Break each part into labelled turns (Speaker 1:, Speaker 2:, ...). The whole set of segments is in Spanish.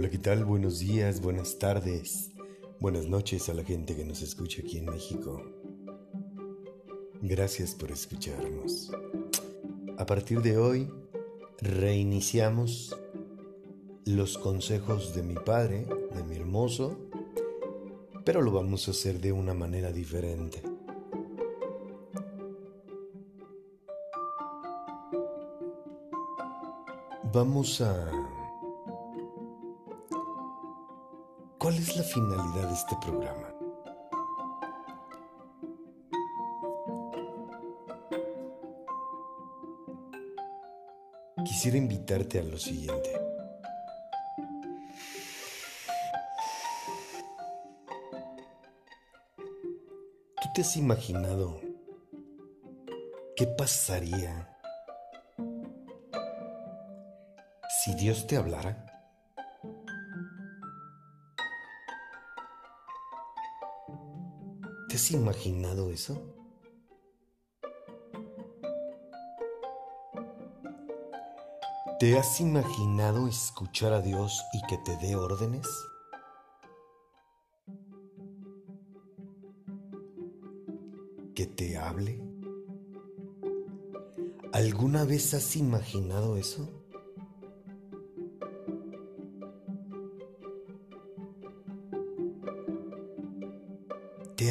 Speaker 1: Hola, ¿qué tal? Buenos días, buenas tardes, buenas noches a la gente que nos escucha aquí en México. Gracias por escucharnos. A partir de hoy, reiniciamos los consejos de mi padre, de mi hermoso, pero lo vamos a hacer de una manera diferente. Vamos a finalidad de este programa? Quisiera invitarte a lo siguiente. ¿Tú te has imaginado qué pasaría si Dios te hablara? Has imaginado eso? ¿Te has imaginado escuchar a Dios y que te dé órdenes? ¿Que te hable? ¿Alguna vez has imaginado eso?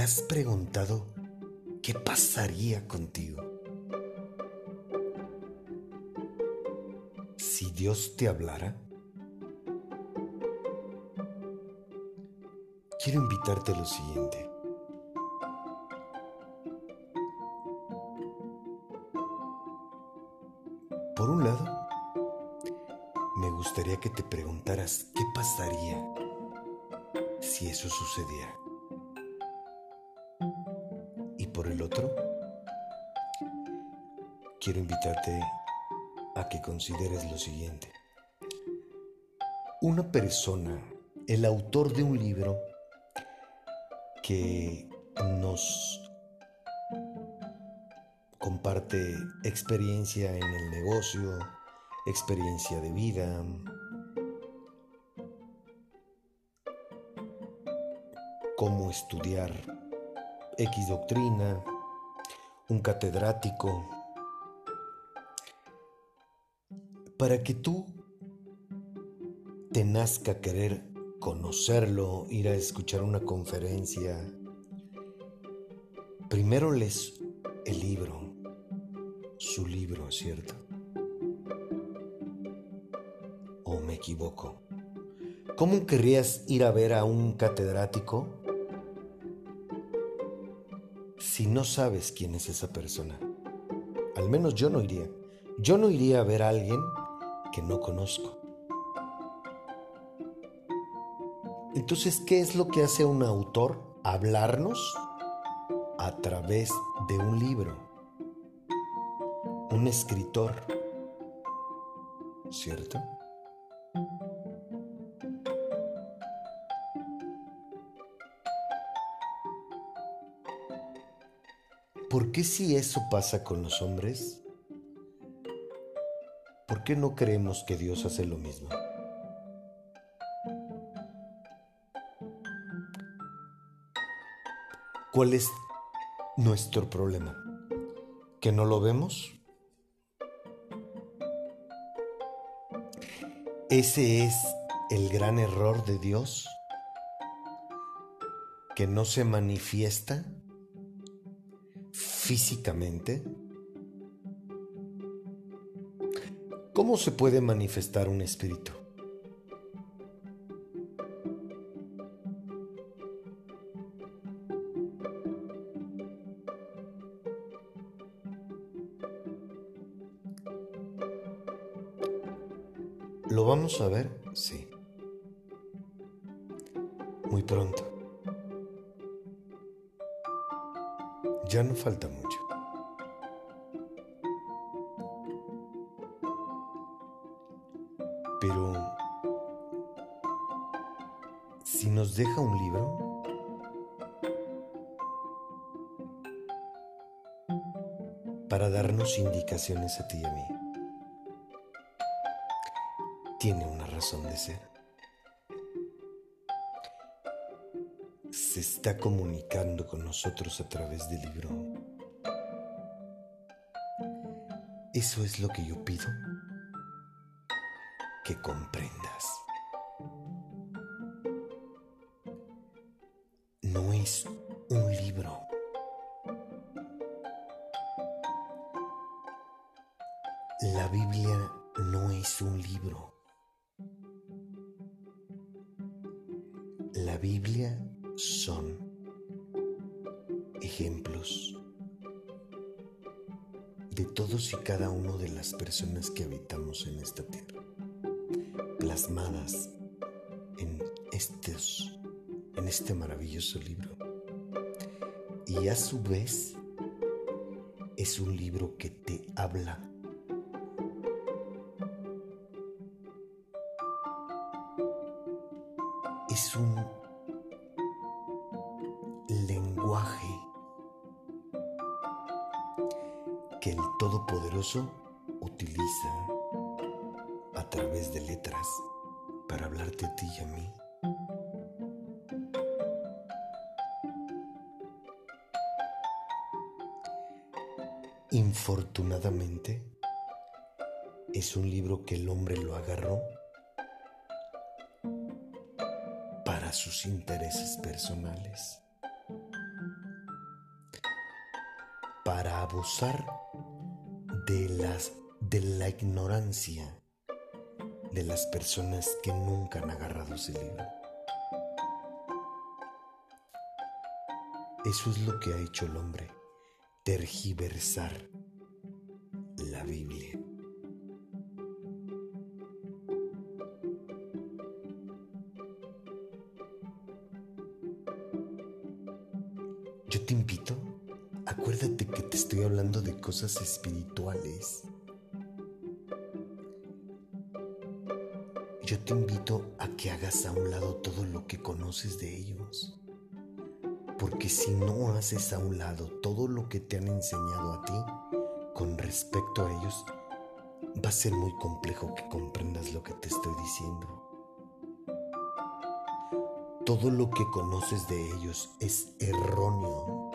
Speaker 1: Has preguntado qué pasaría contigo si Dios te hablara? Quiero invitarte a lo siguiente. Por un lado, me gustaría que te preguntaras qué pasaría si eso sucediera. Por el otro, quiero invitarte a que consideres lo siguiente. Una persona, el autor de un libro que nos comparte experiencia en el negocio, experiencia de vida, cómo estudiar X doctrina, un catedrático, para que tú te nazca querer conocerlo, ir a escuchar una conferencia, primero lees el libro, su libro, ¿cierto? ¿O me equivoco? ¿Cómo querrías ir a ver a un catedrático si no sabes quién es esa persona? Al menos yo no iría. Yo no iría a ver a alguien que no conozco. Entonces, ¿qué es lo que hace un autor? Hablarnos a través de un libro. Un escritor. ¿Cierto? ¿Por qué si eso pasa con los hombres? ¿Por qué no creemos que Dios hace lo mismo? ¿Cuál es nuestro problema? ¿Que no lo vemos? Ese es el gran error de Dios, que no se manifiesta físicamente. ¿Cómo se puede manifestar un espíritu? ¿Lo vamos a ver? Sí. Muy pronto. Ya no falta mucho. Pero si nos deja un libro, para darnos indicaciones a ti y a mí, tiene una razón de ser. Se está comunicando con nosotros a través del libro. Eso es lo que yo pido que comprendas. No es un libro. La Biblia no es un libro. La Biblia son ejemplos de todos y cada uno de las personas que habitamos en esta tierra, plasmadas en estos en este maravilloso libro. Y a su vez es un libro que te habla es un el Todopoderoso utiliza a través de letras para hablarte a ti y a mí. Infortunadamente, es un libro que el hombre lo agarró sus intereses personales, para abusar de, las, de la ignorancia de las personas que nunca han agarrado ese libro. Eso es lo que ha hecho el hombre, tergiversar la Biblia. Estoy hablando de cosas espirituales. Yo te invito a que hagas a un lado todo lo que conoces de ellos. Porque si no haces a un lado todo lo que te han enseñado a ti con respecto a ellos, va a ser muy complejo que comprendas lo que te estoy diciendo todo lo que conoces de ellos es erróneo.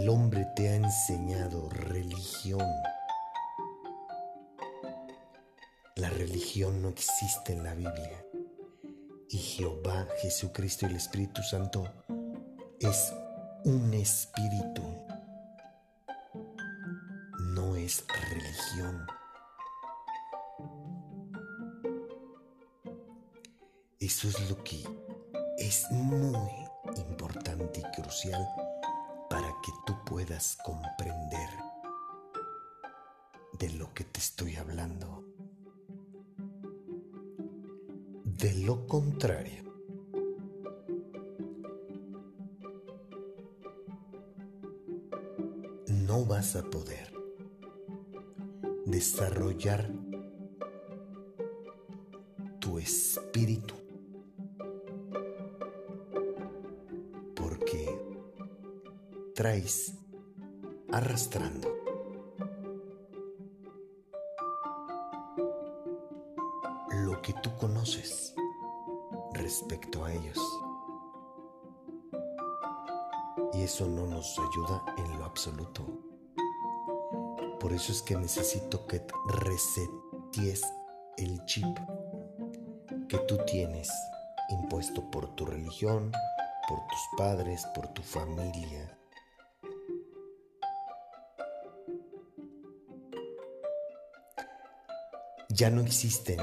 Speaker 1: El hombre te ha enseñado religión. La religión no existe en la Biblia. Y Jehová, Jesucristo y el Espíritu Santo es un espíritu. No es religión. Eso es lo que es muy importante y crucial que tú puedas comprender de lo que te estoy hablando. De lo contrario, no vas a poder desarrollar tu espíritu traes arrastrando. Lo que tú conoces respecto a ellos. Y eso no nos ayuda en lo absoluto. Por eso es que necesito que reseties el chip que tú tienes impuesto por tu religión, por tus padres, por tu familia, Ya no existen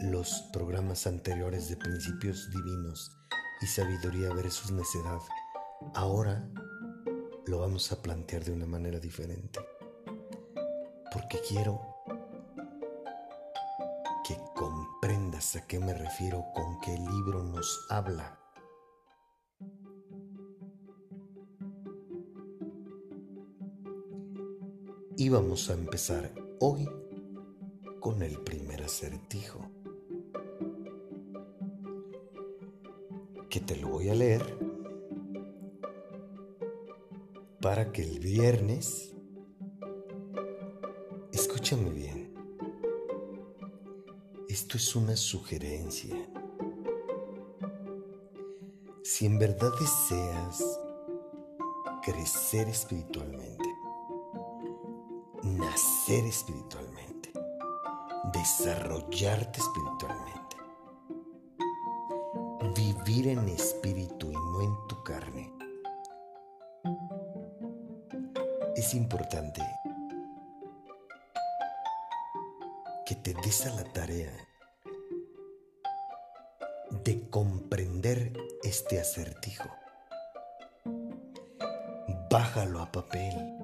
Speaker 1: los programas anteriores de principios divinos y sabiduría versus necedad. Ahora lo vamos a plantear de una manera diferente. Porque quiero que comprendas a qué me refiero con el libro nos habla. Y vamos a empezar hoy con el primer acertijo. Que te lo voy a leer para que el viernes, escúchame bien, Esto es una sugerencia. Si en verdad deseas crecer espiritualmente, nacer espiritualmente, desarrollarte espiritualmente, vivir en espíritu y no en tu carne, es importante que te des a la tarea de comprender este acertijo. Bájalo a papel.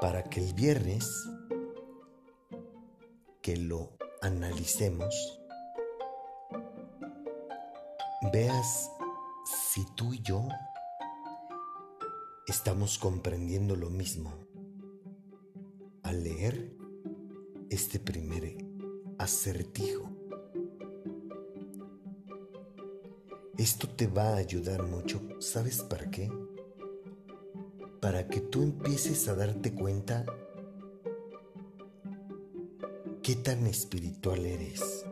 Speaker 1: Para que el viernes que lo analicemos, veas si tú y yo estamos comprendiendo lo mismo al leer este primer acertijo. Esto te va a ayudar mucho, ¿sabes para qué? Para que tú empieces a darte cuenta qué tan espiritual eres.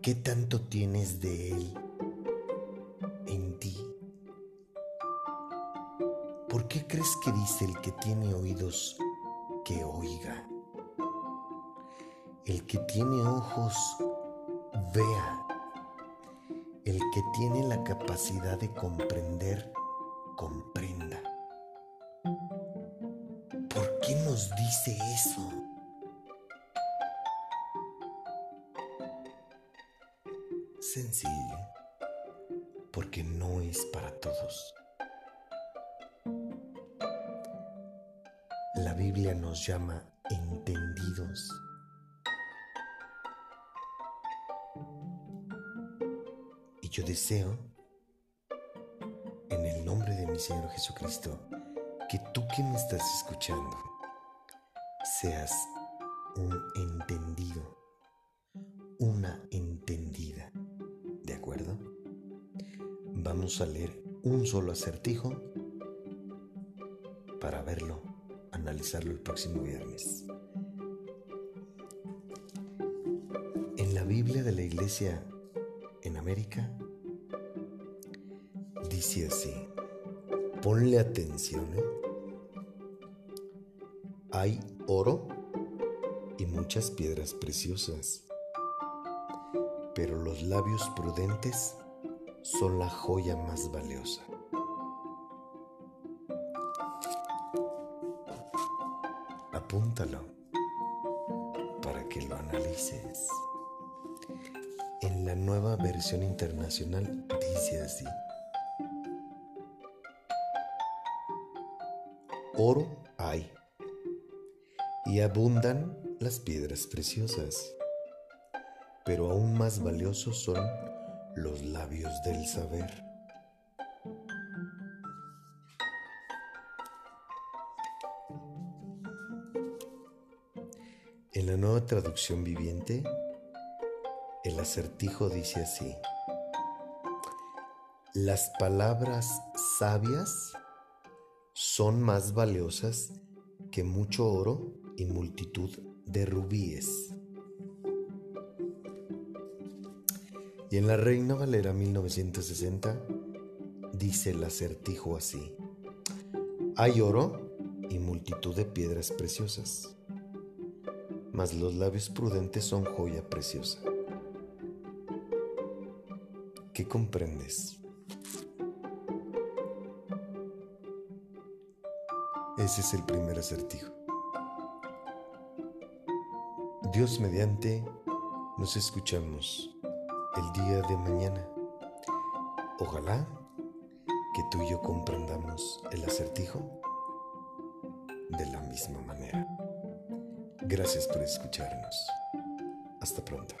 Speaker 1: ¿Qué tanto tienes de Él en ti? ¿Por qué crees que dice el que tiene oídos que oiga? El que tiene ojos vea. El que tiene la capacidad de comprender, comprenda. ¿Por qué nos dice eso? Sencillo, porque no es para todos. La Biblia nos llama entendidos. Yo deseo, en el nombre de mi Señor Jesucristo, que tú que me estás escuchando seas un entendido, una entendida. ¿De acuerdo? Vamos a leer un solo acertijo para verlo, analizarlo el próximo viernes. En la Biblia de la Iglesia en América dice así, ponle atención, ¿eh? hay oro y muchas piedras preciosas, pero los labios prudentes son la joya más valiosa. Apúntalo para que lo analices. En la nueva versión internacional dice así. Oro hay y abundan las piedras preciosas, pero aún más valiosos son los labios del saber. En la nueva traducción viviente, el acertijo dice así, las palabras sabias son más valiosas que mucho oro y multitud de rubíes. Y en la Reina Valera 1960 dice el acertijo así, hay oro y multitud de piedras preciosas, mas los labios prudentes son joya preciosa. ¿Qué comprendes? Ese es el primer acertijo. Dios mediante, nos escuchamos el día de mañana. Ojalá que tú y yo comprendamos el acertijo de la misma manera. Gracias por escucharnos. Hasta pronto.